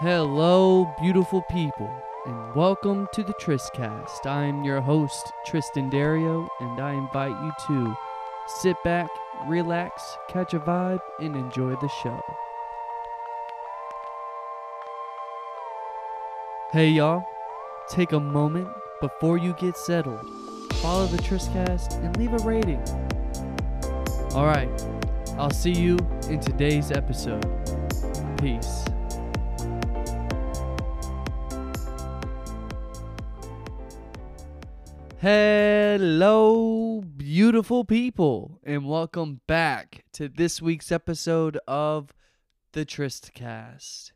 Hello, beautiful people, and welcome to the Tristcast. I'm your host, Triston Derieux, and I invite you to sit back, relax, catch a vibe, and enjoy the show. Hey, y'all, take a moment before you get settled. Follow the Tristcast and leave a rating. All right, I'll see you in today's episode. Peace. Hello, beautiful people, and welcome back to this week's episode of the Tristcast.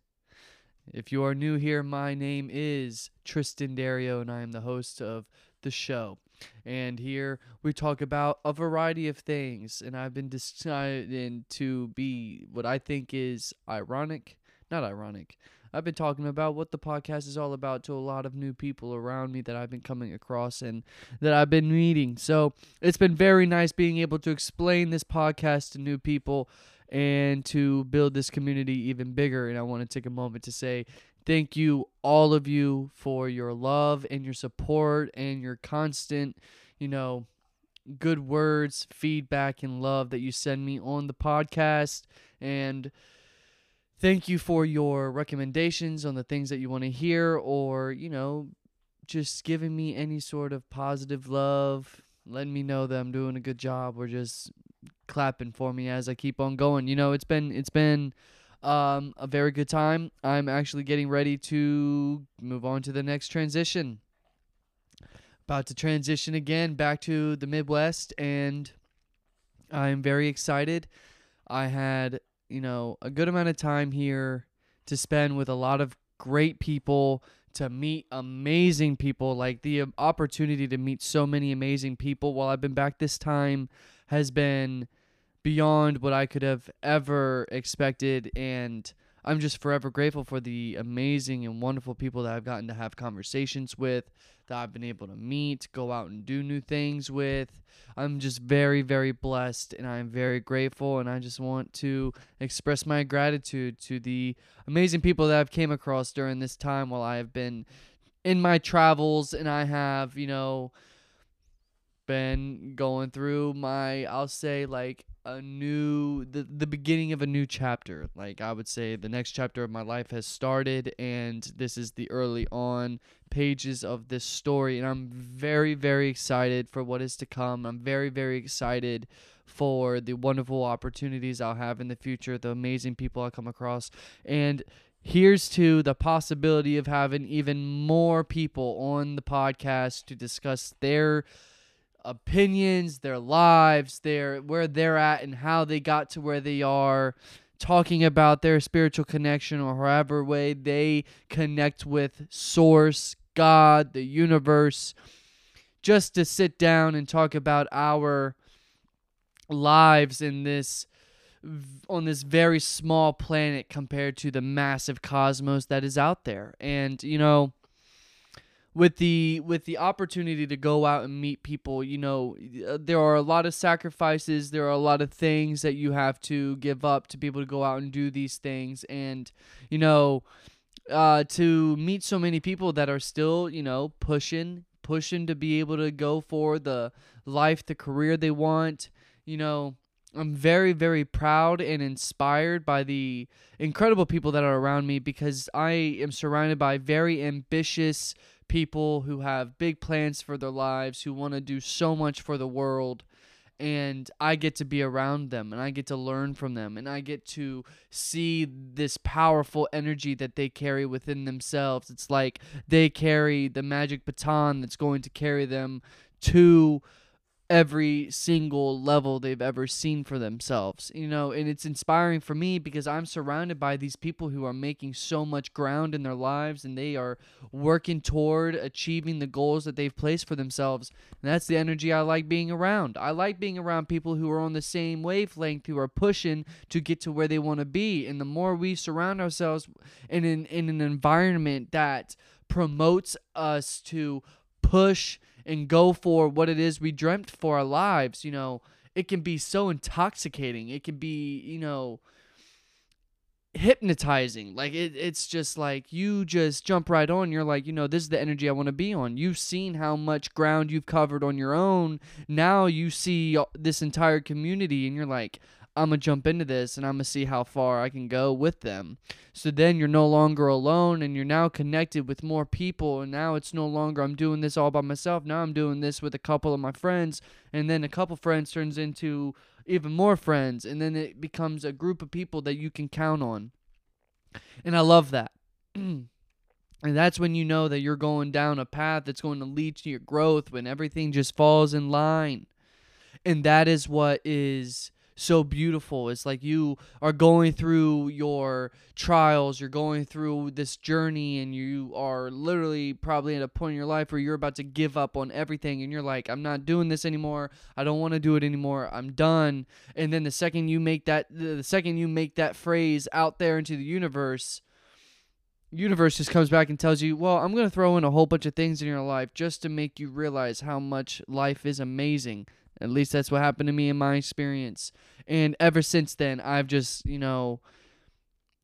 If you are new here, my name is Triston Derieux, and I am the host of the show. And here we talk about a variety of things, and I've been decided to be what I think is ironic, not ironic. I've been talking about what the podcast is all about to a lot of new people around me that I've been coming across and that I've been meeting. So it's been very nice being able to explain this podcast to new people and to build this community even bigger. And I want to take a moment to say thank you, all of you, for your love and your support and your constant, you know, good words, feedback, and love that you send me on the podcast. And thank you for your recommendations on the things that you want to hear or, you know, just giving me any sort of positive love, letting me know that I'm doing a good job or just clapping for me as I keep on going. You know, it's been it's been um, a very good time. I'm actually getting ready to move on to the next transition. About to transition again back to the Midwest, and I'm very excited. I had, you know, a good amount of time here to spend with a lot of great people, to meet amazing people, like the um, opportunity to meet so many amazing people while I've been back this time has been beyond what I could have ever expected. And I'm just forever grateful for the amazing and wonderful people that I've gotten to have conversations with, that I've been able to meet, go out and do new things with. I'm just very, very blessed and I'm very grateful. And I just want to express my gratitude to the amazing people that I've came across during this time while I have been in my travels and I have, you know, been going through my I'll say like a new the the beginning of a new chapter. Like I would say the next chapter of my life has started and this is the early on pages of this story and I'm very very excited for what is to come. I'm very very excited for the wonderful opportunities I'll have in the future, the amazing people I'll come across and here's to the possibility of having even more people on the podcast to discuss their opinions, their lives, their where they're at and how they got to where they are, talking about their spiritual connection or however way they connect with source, God, the universe, just to sit down and talk about our lives in this on this very small planet compared to the massive cosmos that is out there. And you know, with the with the opportunity to go out and meet people you know uh, there are a lot of sacrifices there are a lot of things that you have to give up to be able to go out and do these things. And you know uh, to meet so many people that are still you know pushing pushing to be able to go for the life the career they want you know I'm very, very proud and inspired by the incredible people that are around me because I am surrounded by very ambitious people who have big plans for their lives, who want to do so much for the world. And I get to be around them and I get to learn from them and I get to see this powerful energy that they carry within themselves. It's like they carry the magic baton that's going to carry them to every single level they've ever seen for themselves. You know, and it's inspiring for me because I'm surrounded by these people who are making so much ground in their lives and they are working toward achieving the goals that they've placed for themselves. And that's the energy I like being around. I like being around people who are on the same wavelength, who are pushing to get to where they want to be. And the more we surround ourselves in an, in an environment that promotes us to push and go for what it is we dreamt for our lives, you know, it can be so intoxicating. It can be, you know, hypnotizing. Like it, it's just like you just jump right on. You're like, you know, this is the energy I want to be on. You've seen how much ground you've covered on your own. Now you see this entire community, and you're like, I'm gonna jump into this and I'm gonna see how far I can go with them. So then you're no longer alone and you're now connected with more people. And now it's no longer I'm doing this all by myself. Now I'm doing this with a couple of my friends. And then a couple friends turns into even more friends. And then it becomes a group of people that you can count on. And I love that. and that's when you know that you're going down a path that's going to lead to your growth when everything just falls in line. And that is what is so beautiful. It's like you are going through your trials, you're going through this journey, and you are literally probably at a point in your life where you're about to give up on everything, and you're like, I'm not doing this anymore. I don't want to do it anymore. I'm done. And then the second you make that, the second you make that phrase out there into the universe, universe just comes back and tells you, well, I'm going to throw in a whole bunch of things in your life just to make you realize how much life is amazing. At least that's what happened to me in my experience. And ever since then, I've just, you know,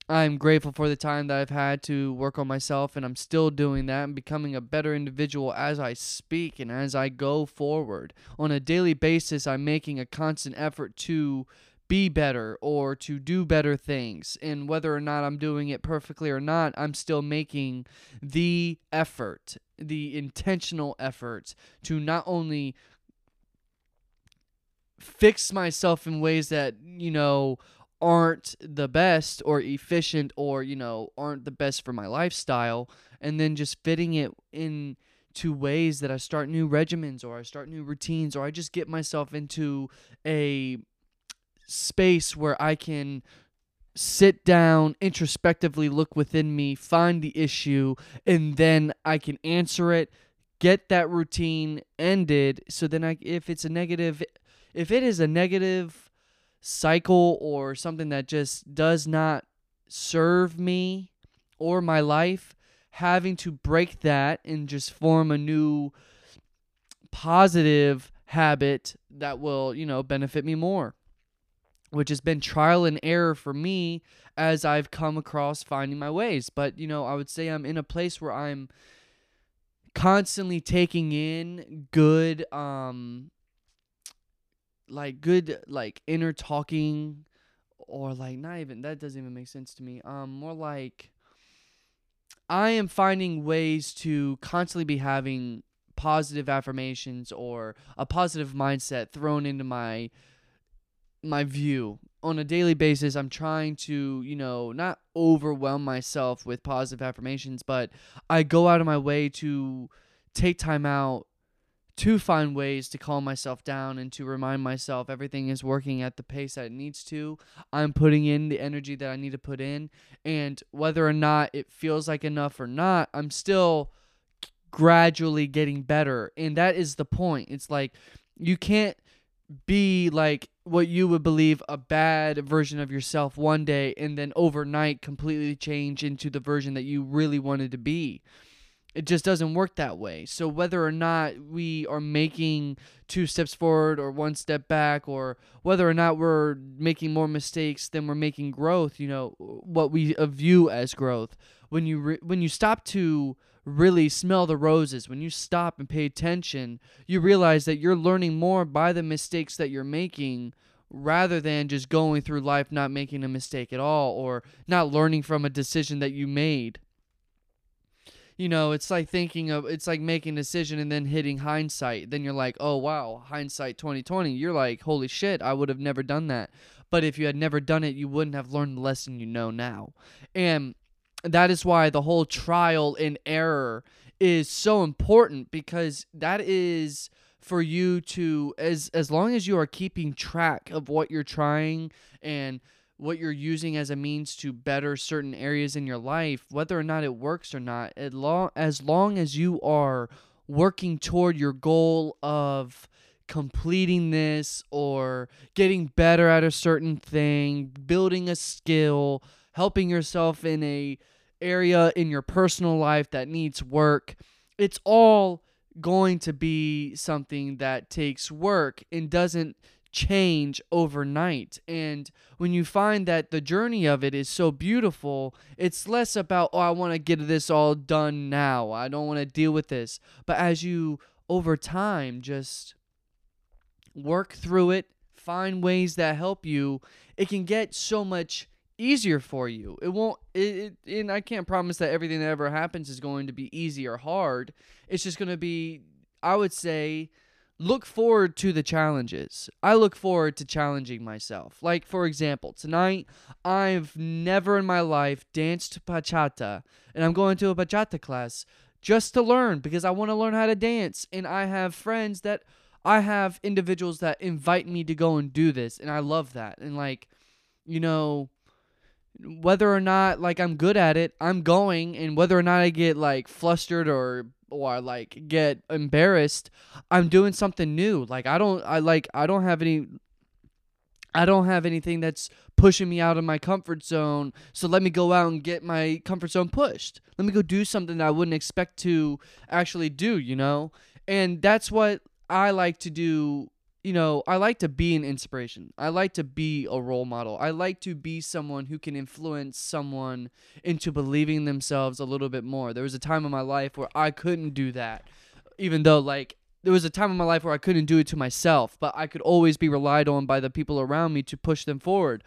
I'm grateful for the time that I've had to work on myself, and I'm still doing that and becoming a better individual as I speak and as I go forward. On a daily basis, I'm making a constant effort to be better or to do better things. And whether or not I'm doing it perfectly or not, I'm still making the effort, the intentional effort to not only fix myself in ways that you know aren't the best or efficient or you know aren't the best for my lifestyle and then just fitting it in to ways that I start new regimens or I start new routines or I just get myself into a space where I can sit down, introspectively look within me, find the issue, and then I can answer it, get that routine ended. So then I if it's a negative if it is a negative cycle or something that just does not serve me or my life, having to break that and just form a new positive habit that will, you know, benefit me more. Which has been trial and error for me as I've come across finding my ways. But, you know, I would say I'm in a place where I'm constantly taking in good um like good like inner talking or like not even that doesn't even make sense to me. Um more like I am finding ways to constantly be having positive affirmations or a positive mindset thrown into my my view on a daily basis i'm trying to you know not overwhelm myself with positive affirmations but i go out of my way to take time out to find ways to calm myself down and to remind myself everything is working at the pace that it needs to. I'm putting in the energy that I need to put in. And whether or not it feels like enough or not, I'm still gradually getting better. And that is the point. It's like you can't be like what you would believe a bad version of yourself one day and then overnight completely change into the version that you really wanted to be it just doesn't work that way. So whether or not we are making two steps forward or one step back or whether or not we're making more mistakes than we're making growth, you know, what we uh, view as growth. When you re- when you stop to really smell the roses, when you stop and pay attention, you realize that you're learning more by the mistakes that you're making rather than just going through life not making a mistake at all or not learning from a decision that you made you know, it's like thinking of it's like making a decision and then hitting hindsight. Then you're like, "Oh wow, hindsight 2020." You're like, "Holy shit, I would have never done that." But if you had never done it, you wouldn't have learned the lesson you know now. And that is why the whole trial and error is so important because that is for you to as as long as you are keeping track of what you're trying and what you're using as a means to better certain areas in your life, whether or not it works or not, as long as, long as you are working toward your goal of completing this or getting better at a certain thing, building a skill, helping yourself in a area in your personal life that needs work, it's all going to be something that takes work and doesn't change overnight. And when you find that the journey of it is so beautiful, it's less about, oh, I want to get this all done now. I don't want to deal with this. But as you, over time, just work through it, find ways that help you, it can get so much easier for you. It won't it, it, and I can't promise that everything that ever happens is going to be easy or hard. It's just going to be I would say look forward to the challenges. I look forward to challenging myself. Like for example, tonight I've never in my life danced bachata and I'm going to a bachata class just to learn because I want to learn how to dance and I have friends that I have individuals that invite me to go and do this and I love that. And like you know, whether or not like I'm good at it, I'm going and whether or not I get like flustered or or like get embarrassed, I'm doing something new. Like I don't I like I don't have any I don't have anything that's pushing me out of my comfort zone. So let me go out and get my comfort zone pushed. Let me go do something that I wouldn't expect to actually do, you know? And that's what I like to do you know, I like to be an inspiration. I like to be a role model. I like to be someone who can influence someone into believing themselves a little bit more. There was a time in my life where I couldn't do that, even though, like, there was a time in my life where I couldn't do it to myself, but I could always be relied on by the people around me to push them forward.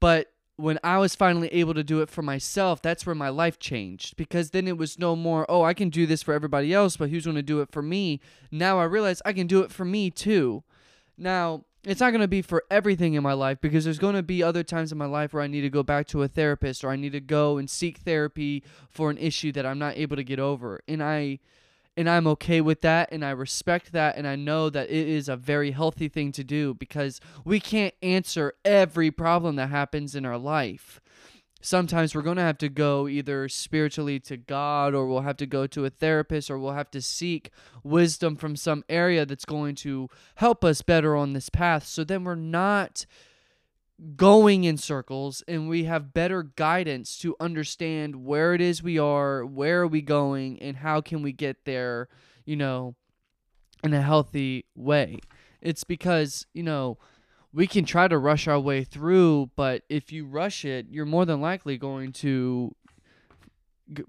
But when I was finally able to do it for myself, that's where my life changed because then it was no more, oh, I can do this for everybody else, but who's going to do it for me? Now I realize I can do it for me too. Now, it's not going to be for everything in my life because there's going to be other times in my life where I need to go back to a therapist or I need to go and seek therapy for an issue that I'm not able to get over. And I and I'm okay with that and I respect that and I know that it is a very healthy thing to do because we can't answer every problem that happens in our life. Sometimes we're going to have to go either spiritually to God or we'll have to go to a therapist or we'll have to seek wisdom from some area that's going to help us better on this path so then we're not going in circles and we have better guidance to understand where it is we are, where are we going, and how can we get there, you know, in a healthy way. It's because, you know, we can try to rush our way through, but if you rush it, you're more than likely going to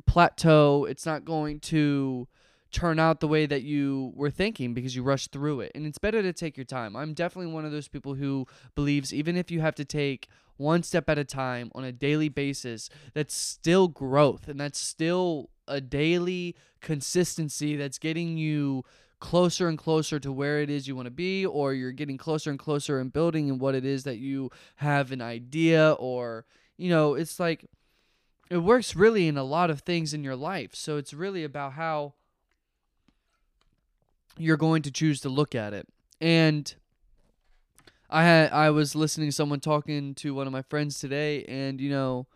plateau. It's not going to turn out the way that you were thinking because you rushed through it. And it's better to take your time. I'm definitely one of those people who believes even if you have to take one step at a time on a daily basis, that's still growth and that's still a daily consistency that's getting you closer and closer to where it is you want to be or you're getting closer and closer in building and what it is that you have an idea or you know, it's like it works really in a lot of things in your life. So it's really about how you're going to choose to look at it. And I had I was listening to someone talking to one of my friends today and you know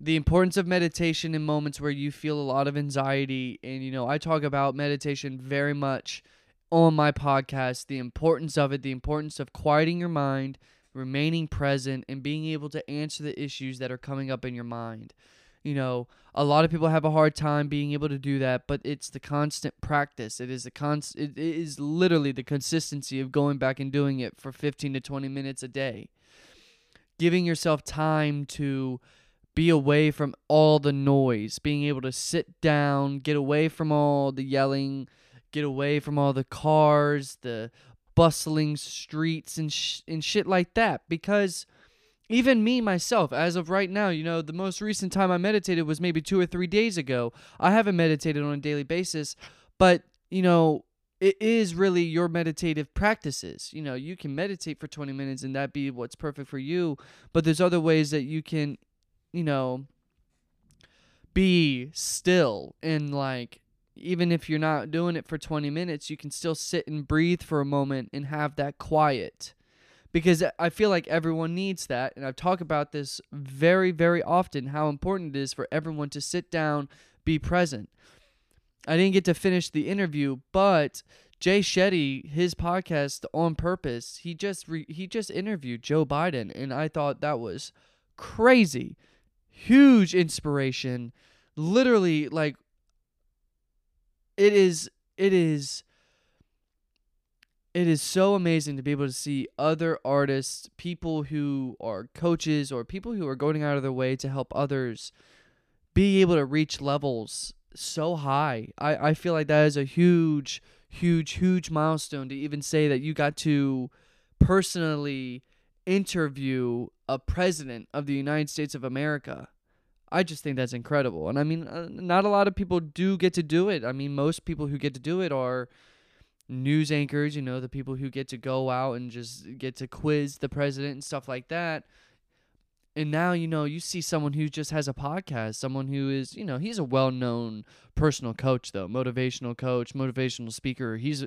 the importance of meditation in moments where you feel a lot of anxiety and you know I talk about meditation very much on my podcast the importance of it the importance of quieting your mind remaining present and being able to answer the issues that are coming up in your mind you know, a lot of people have a hard time being able to do that, but it's the constant practice. It is the const it is literally the consistency of going back and doing it for 15 to 20 minutes a day. Giving yourself time to be away from all the noise, being able to sit down, get away from all the yelling, get away from all the cars, the bustling streets and sh- and shit like that because even me myself as of right now you know the most recent time i meditated was maybe two or three days ago. I haven't meditated on a daily basis but you know it is really your meditative practices. You know you can meditate for 20 minutes and that be what's perfect for you but there's other ways that you can you know be still and like even if you're not doing it for 20 minutes you can still sit and breathe for a moment and have that quiet because I feel like everyone needs that. And I've talked about this very, very often how important it is for everyone to sit down, be present. I didn't get to finish the interview, but Jay Shetty, his podcast on purpose, he just re- he just interviewed Joe Biden, and I thought that was crazy, huge inspiration. Literally, like it is, it is it is so amazing to be able to see other artists, people who are coaches or people who are going out of their way to help others be able to reach levels so high. I, I feel like that is a huge, huge, huge milestone to even say that you got to personally interview a president of the United States of America. I just think that's incredible. And I mean, uh, not a lot of people do get to do it. I mean, most people who get to do it are news anchors, you know, the people who get to go out and just get to quiz the president and stuff like that. And now, you know, you see someone who just has a podcast, someone who is, you know, he's a well known personal coach, though, motivational coach, motivational speaker. He's,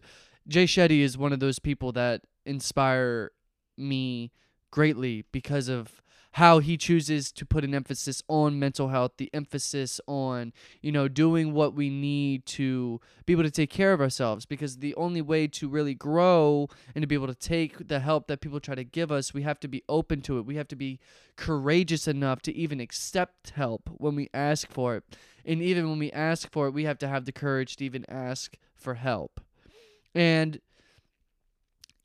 Jay Shetty is one of those people that inspire me greatly because of how he chooses to put an emphasis on mental health, the emphasis on, you know, doing what we need to be able to take care of ourselves. Because the only way to really grow and to be able to take the help that people try to give us, we have to be open to it. We have to be courageous enough to even accept help when we ask for it. And even when we ask for it, we have to have the courage to even ask for help. And,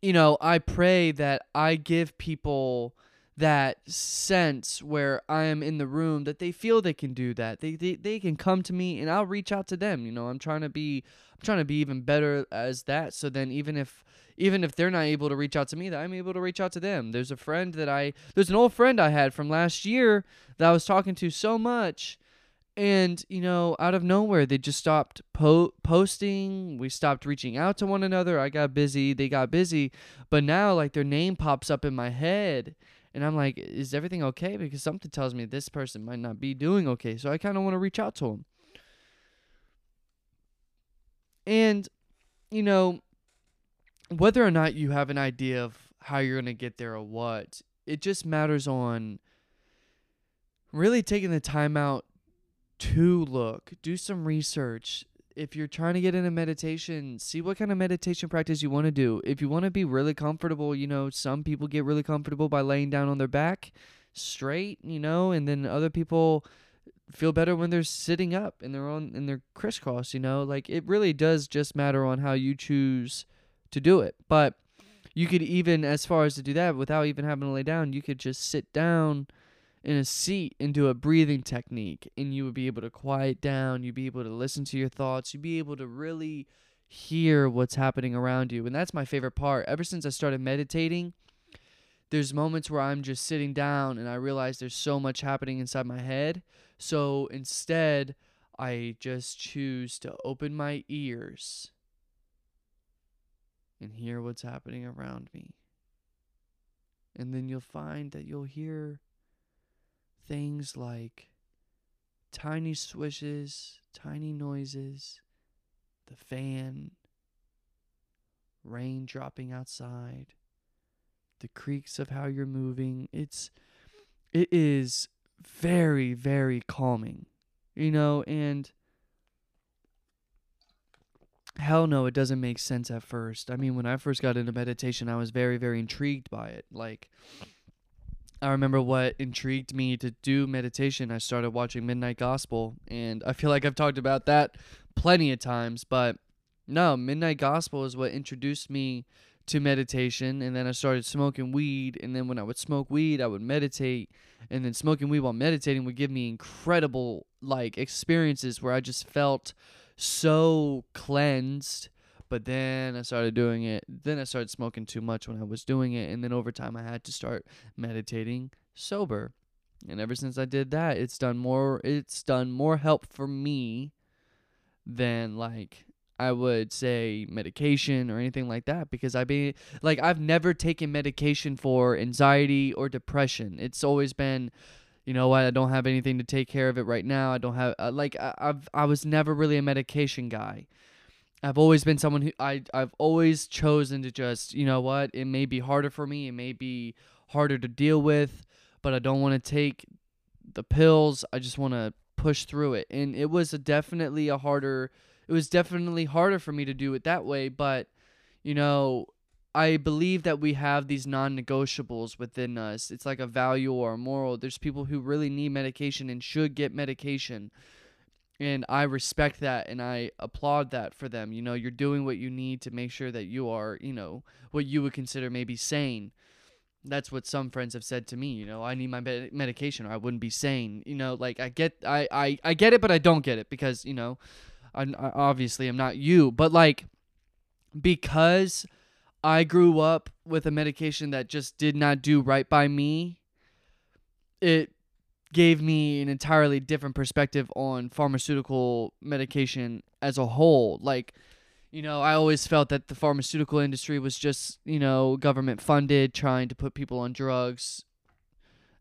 you know, I pray that I give people that sense where I am in the room that they feel they can do that. They, they they can come to me and I'll reach out to them. You know, I'm trying to be I'm trying to be even better as that. So then even if even if they're not able to reach out to me, that I'm able to reach out to them. There's a friend that I there's an old friend I had from last year that I was talking to so much and you know out of nowhere they just stopped po- posting we stopped reaching out to one another i got busy they got busy but now like their name pops up in my head and I'm like, is everything okay? Because something tells me this person might not be doing okay. So I kind of want to reach out to him. And, you know, whether or not you have an idea of how you're going to get there or what, it just matters on really taking the time out to look, do some research, if you're trying to get into meditation, see what kind of meditation practice you want to do. If you want to be really comfortable, you know, some people get really comfortable by laying down on their back straight, you know, and then other people feel better when they're sitting up in their own in their crisscross, you know? Like it really does just matter on how you choose to do it. But you could even as far as to do that without even having to lay down, you could just sit down in a seat and do a breathing technique and you would be able to quiet down you'd be able to listen to your thoughts you'd be able to really hear what's happening around you. And that's my favorite part. Ever since i started meditating there's moments where i'm just sitting down and i realize there's so much happening inside my head. So instead i just choose to open my ears and hear what's happening around me. And then you'll find that you'll hear things like tiny swishes, tiny noises, the fan, rain dropping outside, the creaks of how you're moving. It's it is very very calming. You know, and hell no, it doesn't make sense at first. I mean, when I first got into meditation, I was very very intrigued by it. Like I remember what intrigued me to do meditation. I started watching Midnight Gospel, and I feel like I've talked about that plenty of times, but no, Midnight Gospel is what introduced me to meditation. And then I started smoking weed, and then when I would smoke weed, I would meditate, and then smoking weed while meditating would give me incredible like experiences where I just felt so cleansed but then I started doing it. Then I started smoking too much when I was doing it. And then over time, I had to start meditating sober. And ever since I did that, it's done more. It's done more help for me than like I would say medication or anything like that because I be like I've never taken medication for anxiety or depression. It's always been you know what I don't have anything to take care of it right now. I don't have uh, like I, I've I was never really a medication guy. I've always been someone who I I've always chosen to just, you know what, it may be harder for me, it may be harder to deal with, but I don't want to take the pills. I just want to push through it. And it was a definitely a harder it was definitely harder for me to do it that way, but you know, I believe that we have these non-negotiables within us. It's like a value or a moral. There's people who really need medication and should get medication And I respect that and I applaud that for them. You know, you're doing what you need to make sure that you are, you know, what you would consider maybe sane. That's what some friends have said to me. You know, I need my med- medication or I wouldn't be sane. You know, like I get, I, I, I get it, but I don't get it because, you know, I, I obviously am not you. But like, because I grew up with a medication that just did not do right by me, it gave me an entirely different perspective on pharmaceutical medication as a whole. Like, you know, I always felt that the pharmaceutical industry was just, you know, government funded, trying to put people on drugs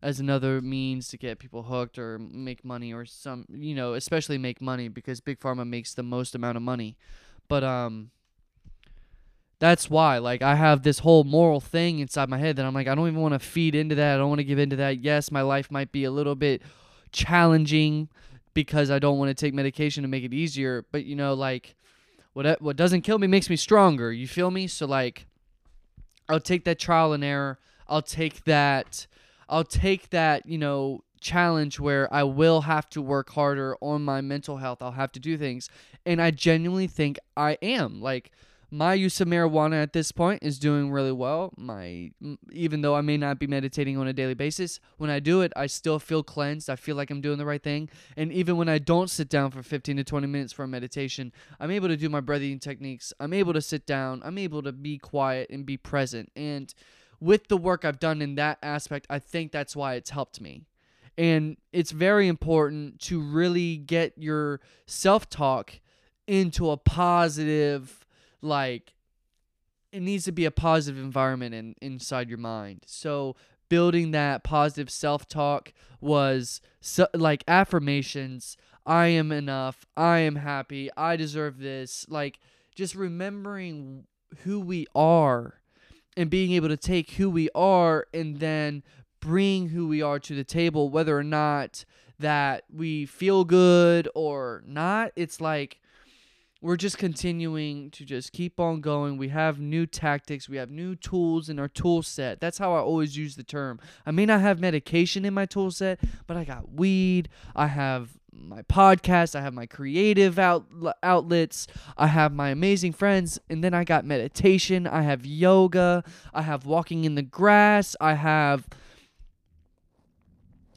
as another means to get people hooked or make money or some, you know, especially make money because big pharma makes the most amount of money. But um that's why like I have this whole moral thing inside my head that I'm like I don't even want to feed into that. I don't want to give into that. Yes, my life might be a little bit challenging because I don't want to take medication to make it easier, but you know like what what doesn't kill me makes me stronger. You feel me? So like I'll take that trial and error. I'll take that I'll take that, you know, challenge where I will have to work harder on my mental health. I'll have to do things. And I genuinely think I am. Like my use of marijuana at this point is doing really well. My even though I may not be meditating on a daily basis, when I do it, I still feel cleansed. I feel like I'm doing the right thing. And even when I don't sit down for 15 to 20 minutes for a meditation, I'm able to do my breathing techniques. I'm able to sit down. I'm able to be quiet and be present. And with the work I've done in that aspect, I think that's why it's helped me. And it's very important to really get your self-talk into a positive like it needs to be a positive environment in, inside your mind. So building that positive self-talk was so, like affirmations. I am enough. I am happy. I deserve this. Like just remembering who we are and being able to take who we are and then bring who we are to the table whether or not that we feel good or not. It's like we're just continuing to just keep on going. We have new tactics, we have new tools in our tool set. That's how I always use the term. I may not have medication in my tool set, but I got weed, I have my podcast, I have my creative out, outlets, I have my amazing friends, and then I got meditation, I have yoga, I have walking in the grass, I have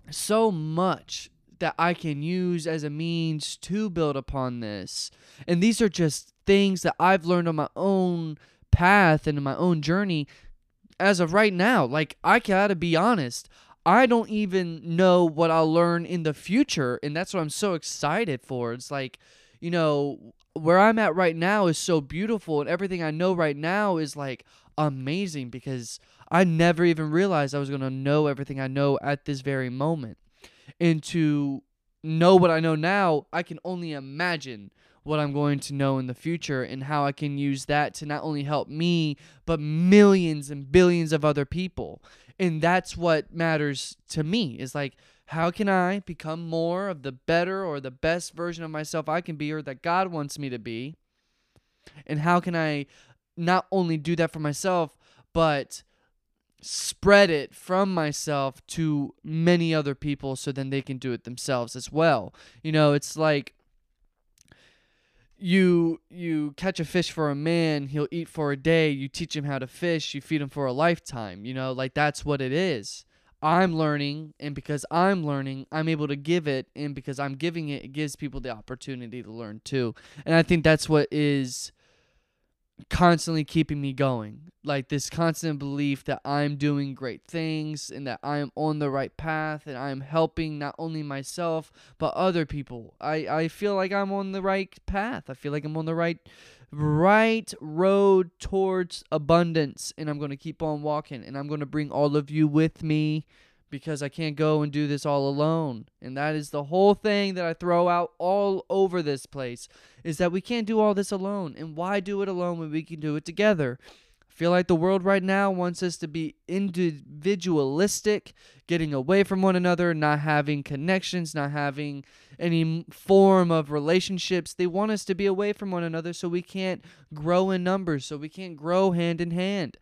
so much that I can use as a means to build upon this. And these are just things that I've learned on my own path and in my own journey as of right now. Like, I gotta be honest. I don't even know what I'll learn in the future. And that's what I'm so excited for. It's like, you know, where I'm at right now is so beautiful. And everything I know right now is like amazing because I never even realized I was going to know everything I know at this very moment and to know what I know now, I can only imagine what I'm going to know in the future and how I can use that to not only help me, but millions and billions of other people. And that's what matters to me is like, how can I become more of the better or the best version of myself I can be or that God wants me to be? And how can I not only do that for myself, but spread it from myself to many other people so then they can do it themselves as well. You know, it's like you you catch a fish for a man, he'll eat for a day, you teach him how to fish, you feed him for a lifetime. You know, like that's what it is. I'm learning, and because I'm learning, I'm able to give it, and because I'm giving it, it gives people the opportunity to learn too. And I think that's what is constantly keeping me going. Like this constant belief that I'm doing great things and that I am on the right path and I'm helping not only myself but other people. I, I feel like I'm on the right path. I feel like I'm on the right right road towards abundance and I'm going to keep on walking and I'm going to bring all of you with me because I can't go and do this all alone. And that is the whole thing that I throw out all over this place is that we can't do all this alone. And why do it alone when we can do it together? I feel like the world right now wants us to be individualistic, getting away from one another, not having connections, not having any form of relationships. They want us to be away from one another so we can't grow in numbers, so we can't grow hand in hand.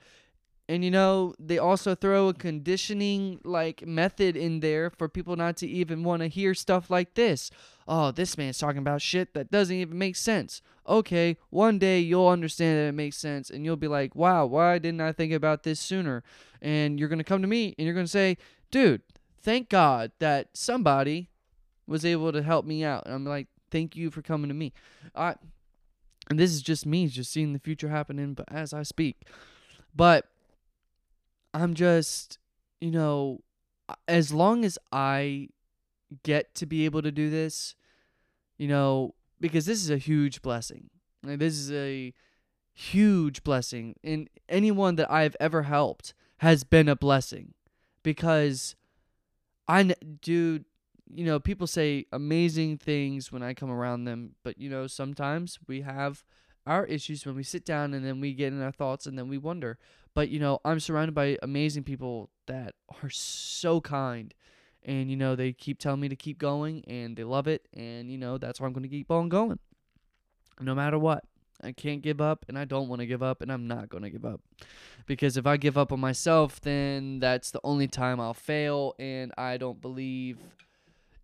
And you know, they also throw a conditioning like method in there for people not to even want to hear stuff like this. Oh, this man's talking about shit that doesn't even make sense. Okay, one day you'll understand that it makes sense and you'll be like, "Wow, why didn't I think about this sooner?" And you're going to come to me and you're going to say, "Dude, thank God that somebody was able to help me out." And I'm like, "Thank you for coming to me." I and this is just me just seeing the future happening but as I speak. But I'm just, you know, as long as I get to be able to do this, you know, because this is a huge blessing. Like, this is a huge blessing. And anyone that I've ever helped has been a blessing because I, dude, you know, people say amazing things when I come around them, but, you know, sometimes we have our issues when we sit down and then we get in our thoughts and then we wonder. But you know, I'm surrounded by amazing people that are so kind. And you know, they keep telling me to keep going and they love it and you know, that's why I'm going to keep on going. No matter what. I can't give up and I don't want to give up and I'm not going to give up. Because if I give up on myself, then that's the only time I'll fail and I don't believe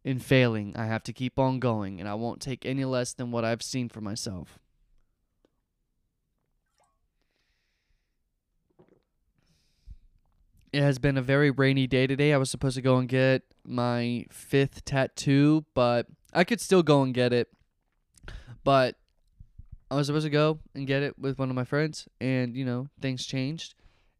in failing. I have to keep on going and I won't take any less than what I've seen for myself. It has been a very rainy day today. I was supposed to go and get my fifth tattoo, but I could still go and get it. But I was supposed to go and get it with one of my friends, and you know, things changed.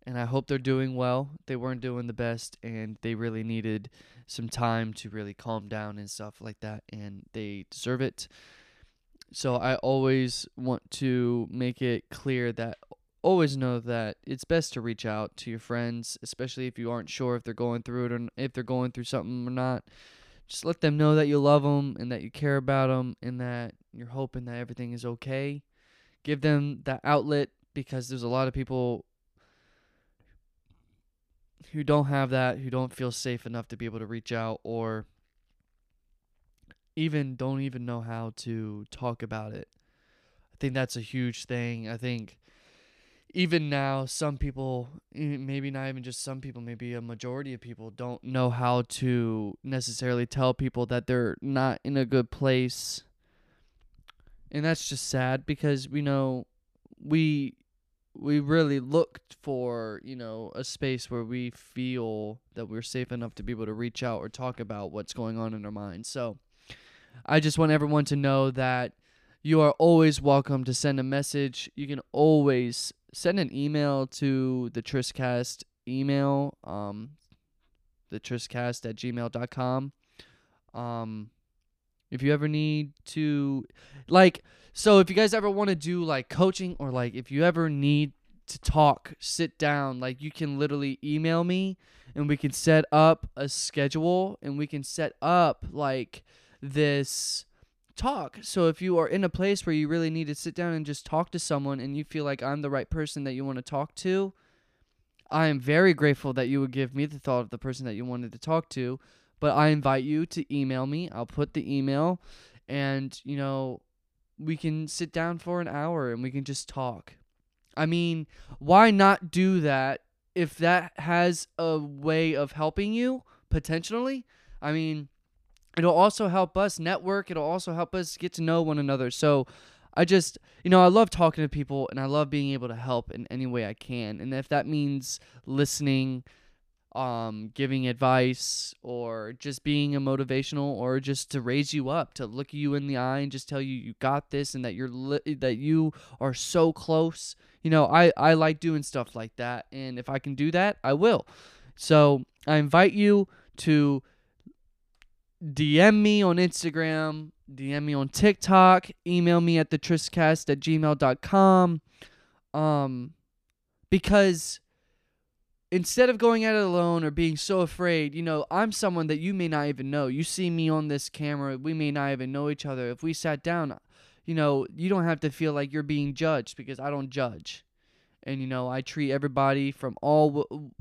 And I hope they're doing well. They weren't doing the best, and they really needed some time to really calm down and stuff like that, and they deserve it. So I always want to make it clear that always know that it's best to reach out to your friends, especially if you aren't sure if they're going through it or if they're going through something or not. Just let them know that you love them and that you care about them and that you're hoping that everything is okay. Give them that outlet because there's a lot of people who don't have that, who don't feel safe enough to be able to reach out or even don't even know how to talk about it. I think that's a huge thing. I think even now, some people, maybe not even just some people, maybe a majority of people don't know how to necessarily tell people that they're not in a good place. And that's just sad because we know we we really looked for, you know, a space where we feel that we're safe enough to be able to reach out or talk about what's going on in our minds. So, I just want everyone to know that you are always welcome to send a message. You can always send an email to the Tristcast email, um, the Tristcast at gmail.com. Um, if you ever need to, like, so if you guys ever want to do like coaching or like if you ever need to talk, sit down, like you can literally email me and we can set up a schedule and we can set up like this talk. So if you are in a place where you really need to sit down and just talk to someone and you feel like I'm the right person that you want to talk to, I am very grateful that you would give me the thought of the person that you wanted to talk to. But I invite you to email me. I'll put the email and, you know, we can sit down for an hour and we can just talk. I mean, why not do that if that has a way of helping you potentially? I mean, it'll also help us network. It'll also help us get to know one another. So i just you know i love talking to people and i love being able to help in any way i can. And if that means listening um giving advice or just being a motivational or just to raise you up to look you in the eye and just tell you you got this and that you're li- that you are so close you know i i like doing stuff like that. And if i can do that i will. So i invite you to DM me on Instagram, DM me on TikTok, email me at the tristcast at gmail.com. Um, because instead of going at it alone or being so afraid, you know, I'm someone that you may not even know. You see me on this camera, we may not even know each other. If we sat down, you know, you don't have to feel like you're being judged because I don't judge. And, you know, I treat everybody from all w-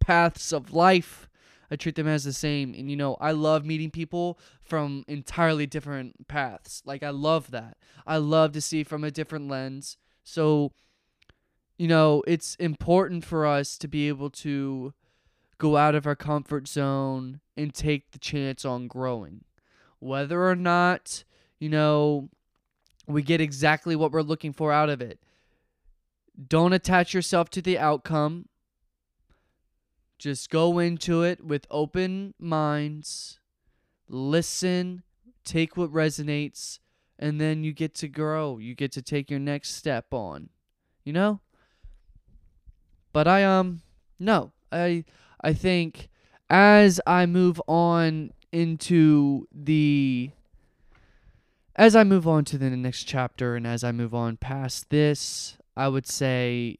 paths of life I treat them as the same. And you know, I love meeting people from entirely different paths. Like I love that. I love to see from a different lens. So you know, it's important for us to be able to go out of our comfort zone and take the chance on growing. Whether or not, you know, we get exactly what we're looking for out of it. Don't attach yourself to the outcome. Just go into it with open minds, listen, take what resonates, and then you get to grow. You get to take your next step on. You know? But I um no. I I think as I move on into the as I move on to the next chapter and as I move on past this, I would say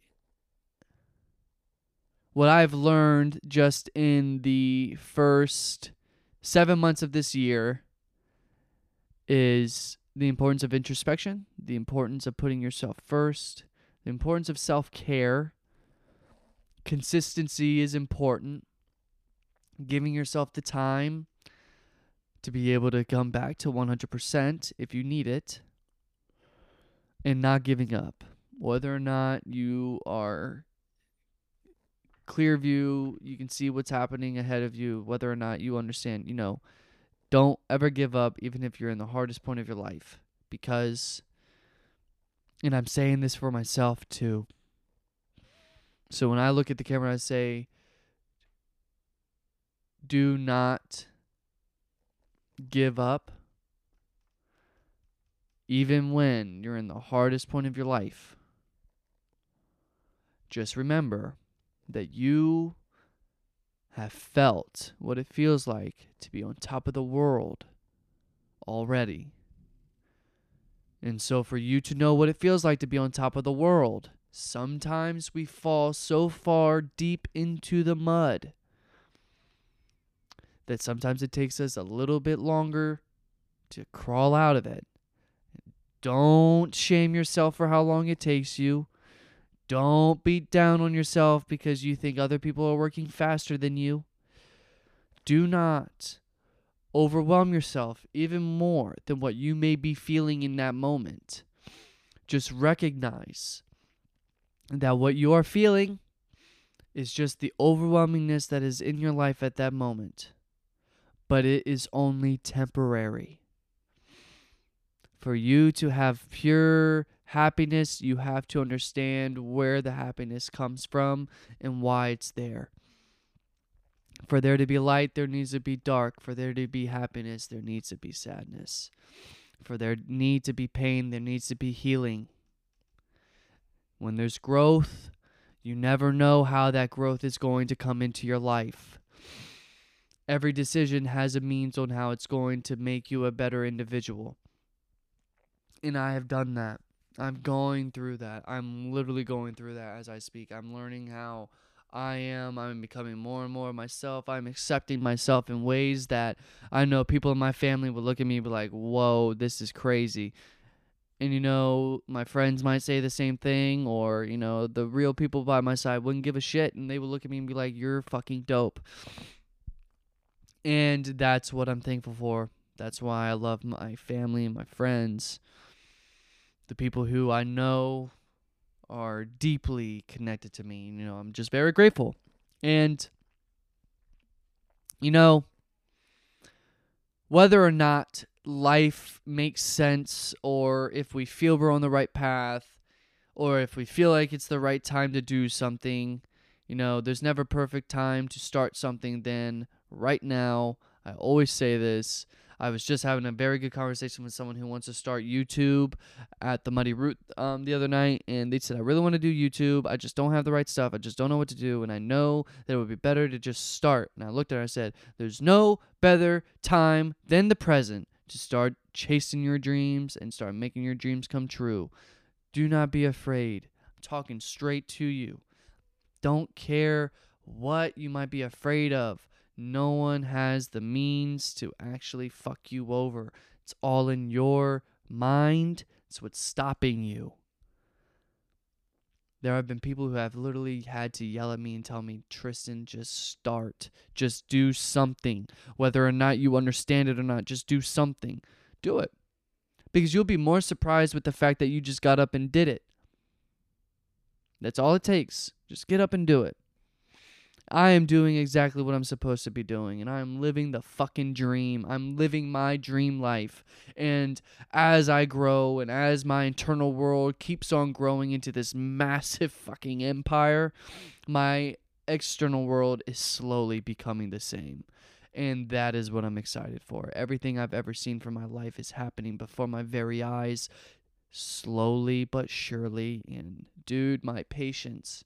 what I've learned just in the first seven months of this year is the importance of introspection, the importance of putting yourself first, the importance of self care. Consistency is important. Giving yourself the time to be able to come back to 100% if you need it, and not giving up. Whether or not you are clear view, you can see what's happening ahead of you, whether or not you understand, you know, don't ever give up, even if you're in the hardest point of your life. Because, and I'm saying this for myself too. So when I look at the camera, I say, do not give up, even when you're in the hardest point of your life. Just remember that you have felt what it feels like to be on top of the world already. And so, for you to know what it feels like to be on top of the world, sometimes we fall so far deep into the mud that sometimes it takes us a little bit longer to crawl out of it. Don't shame yourself for how long it takes you. Don't beat down on yourself because you think other people are working faster than you. Do not overwhelm yourself even more than what you may be feeling in that moment. Just recognize that what you are feeling is just the overwhelmingness that is in your life at that moment, but it is only temporary. For you to have pure happiness, you have to understand where the happiness comes from and why it's there. For there to be light, there needs to be dark. For there to be happiness, there needs to be sadness. For there need to be pain, there needs to be healing. When there's growth, you never know how that growth is going to come into your life. Every decision has a means on how it's going to make you a better individual. And I have done that. I'm going through that. I'm literally going through that as I speak. I'm learning how I am. I'm becoming more and more myself. I'm accepting myself in ways that I know people in my family would look at me and be like, whoa, this is crazy. And, you know, my friends might say the same thing, or, you know, the real people by my side wouldn't give a shit and they would look at me and be like, you're fucking dope. And that's what I'm thankful for. That's why I love my family and my friends the people who I know are deeply connected to me. You know, I'm just very grateful. And, you know, whether or not life makes sense, or if we feel we're on the right path, or if we feel like it's the right time to do something, you know, there's never perfect time to start something then. Right now, I always say this I was just having a very good conversation with someone who wants to start YouTube at the Muddy Root um, the other night, and they said, I really want to do YouTube. I just don't have the right stuff. I just don't know what to do, and I know that it would be better to just start. And I looked at her and I said, There's no better time than the present to start chasing your dreams and start making your dreams come true. Do not be afraid. I'm talking straight to you. Don't care what you might be afraid of. No one has the means to actually fuck you over. It's all in your mind. It's what's stopping you. There have been people who have literally had to yell at me and tell me, Triston, just start. Just do something. Whether or not you understand it or not, just do something. Do it. Because you'll be more surprised with the fact that you just got up and did it. That's all it takes. Just get up and do it. I am doing exactly what I'm supposed to be doing, and I'm living the fucking dream. I'm living my dream life. And as I grow and as my internal world keeps on growing into this massive fucking empire, my external world is slowly becoming the same. And that is what I'm excited for. Everything I've ever seen from my life is happening before my very eyes, slowly but surely. And dude, my patience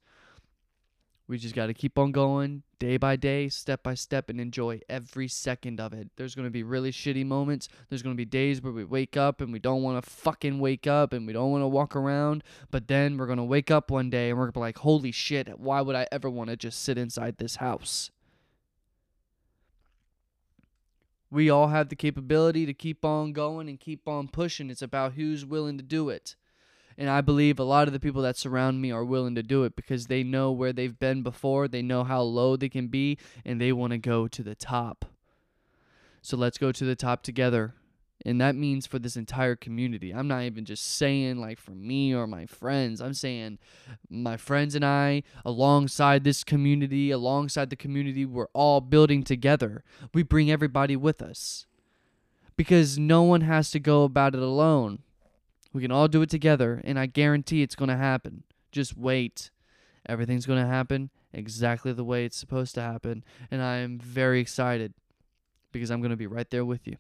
we just got to keep on going day by day, step by step, and enjoy every second of it. There's going to be really shitty moments. There's going to be days where we wake up and we don't want to fucking wake up and we don't want to walk around. But then we're going to wake up one day and we're going to be like, holy shit, why would I ever want to just sit inside this house? We all have the capability to keep on going and keep on pushing. It's about who's willing to do it. And I believe a lot of the people that surround me are willing to do it because they know where they've been before, they know how low they can be, and they want to go to the top. So let's go to the top together. And that means for this entire community. I'm not even just saying like for me or my friends. I'm saying my friends and I, alongside this community, alongside the community, we're all building together. We bring everybody with us because no one has to go about it alone. We can all do it together, and I guarantee it's going to happen. Just wait. Everything's going to happen exactly the way it's supposed to happen, and I am very excited because I'm going to be right there with you.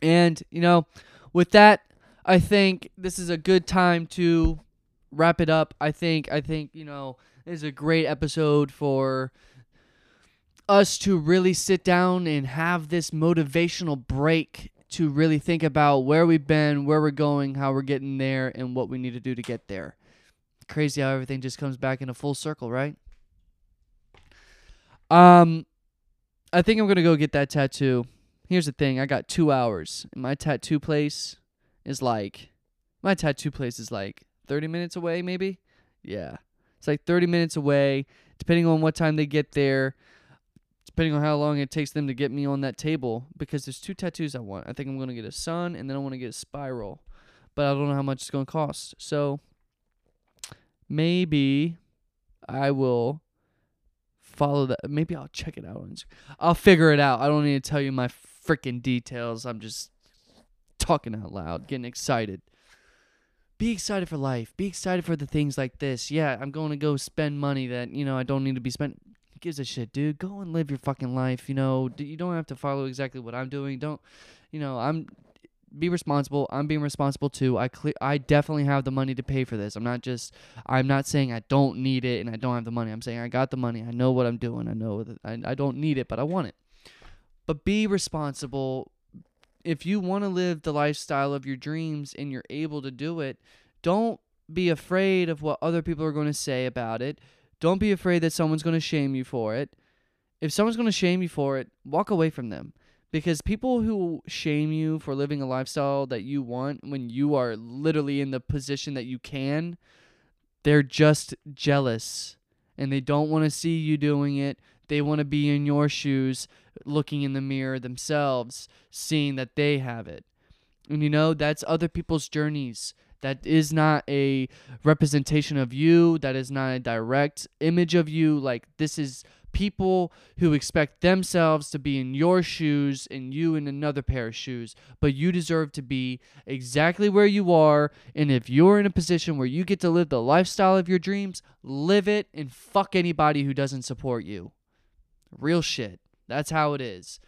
And, you know, with that, I think this is a good time to wrap it up. I think I think, you know, this is a great episode for us to really sit down and have this motivational break to really think about where we've been, where we're going, how we're getting there, and what we need to do to get there. Crazy how everything just comes back in a full circle, right? Um, I think I'm gonna go get that tattoo. Here's the thing: I got two hours. My tattoo place is like, my tattoo place is like 30 minutes away, maybe. Yeah, it's like 30 minutes away, depending on what time they get there depending on how long it takes them to get me on that table because there's two tattoos I want. I think I'm going to get a sun and then I want to get a spiral. But I don't know how much it's going to cost. So maybe I will follow that. Maybe I'll check it out. I'll figure it out. I don't need to tell you my freaking details. I'm just talking out loud, getting excited. Be excited for life. Be excited for the things like this. Yeah, I'm going to go spend money that, you know, I don't need to be spent gives a shit, dude? Go and live your fucking life. You know, you don't have to follow exactly what I'm doing. Don't, you know, I'm be responsible. I'm being responsible too. I clear. I definitely have the money to pay for this. I'm not just. I'm not saying I don't need it and I don't have the money. I'm saying I got the money. I know what I'm doing. I know that I, I don't need it, but I want it. But be responsible. If you want to live the lifestyle of your dreams and you're able to do it, don't be afraid of what other people are going to say about it. Don't be afraid that someone's going to shame you for it. If someone's going to shame you for it, walk away from them. Because people who shame you for living a lifestyle that you want when you are literally in the position that you can, they're just jealous and they don't want to see you doing it. They want to be in your shoes, looking in the mirror themselves, seeing that they have it. And you know, that's other people's journeys. That is not a representation of you. That is not a direct image of you. Like, this is people who expect themselves to be in your shoes and you in another pair of shoes. But you deserve to be exactly where you are. And if you're in a position where you get to live the lifestyle of your dreams, live it and fuck anybody who doesn't support you. Real shit. That's how it is.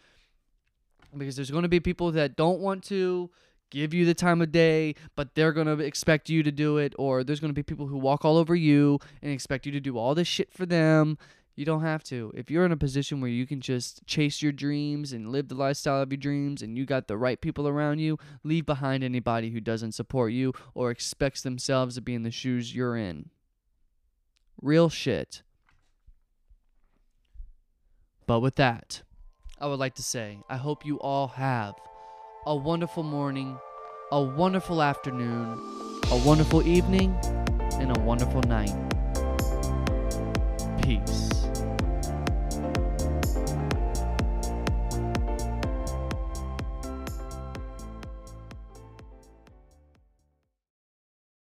Because there's going to be people that don't want to give you the time of day, but they're going to expect you to do it. Or there's going to be people who walk all over you and expect you to do all this shit for them. You don't have to. If you're in a position where you can just chase your dreams and live the lifestyle of your dreams and you got the right people around you, leave behind anybody who doesn't support you or expects themselves to be in the shoes you're in. Real shit. But with that, I would like to say, I hope you all have a wonderful morning, a wonderful afternoon, a wonderful evening, and a wonderful night. Peace.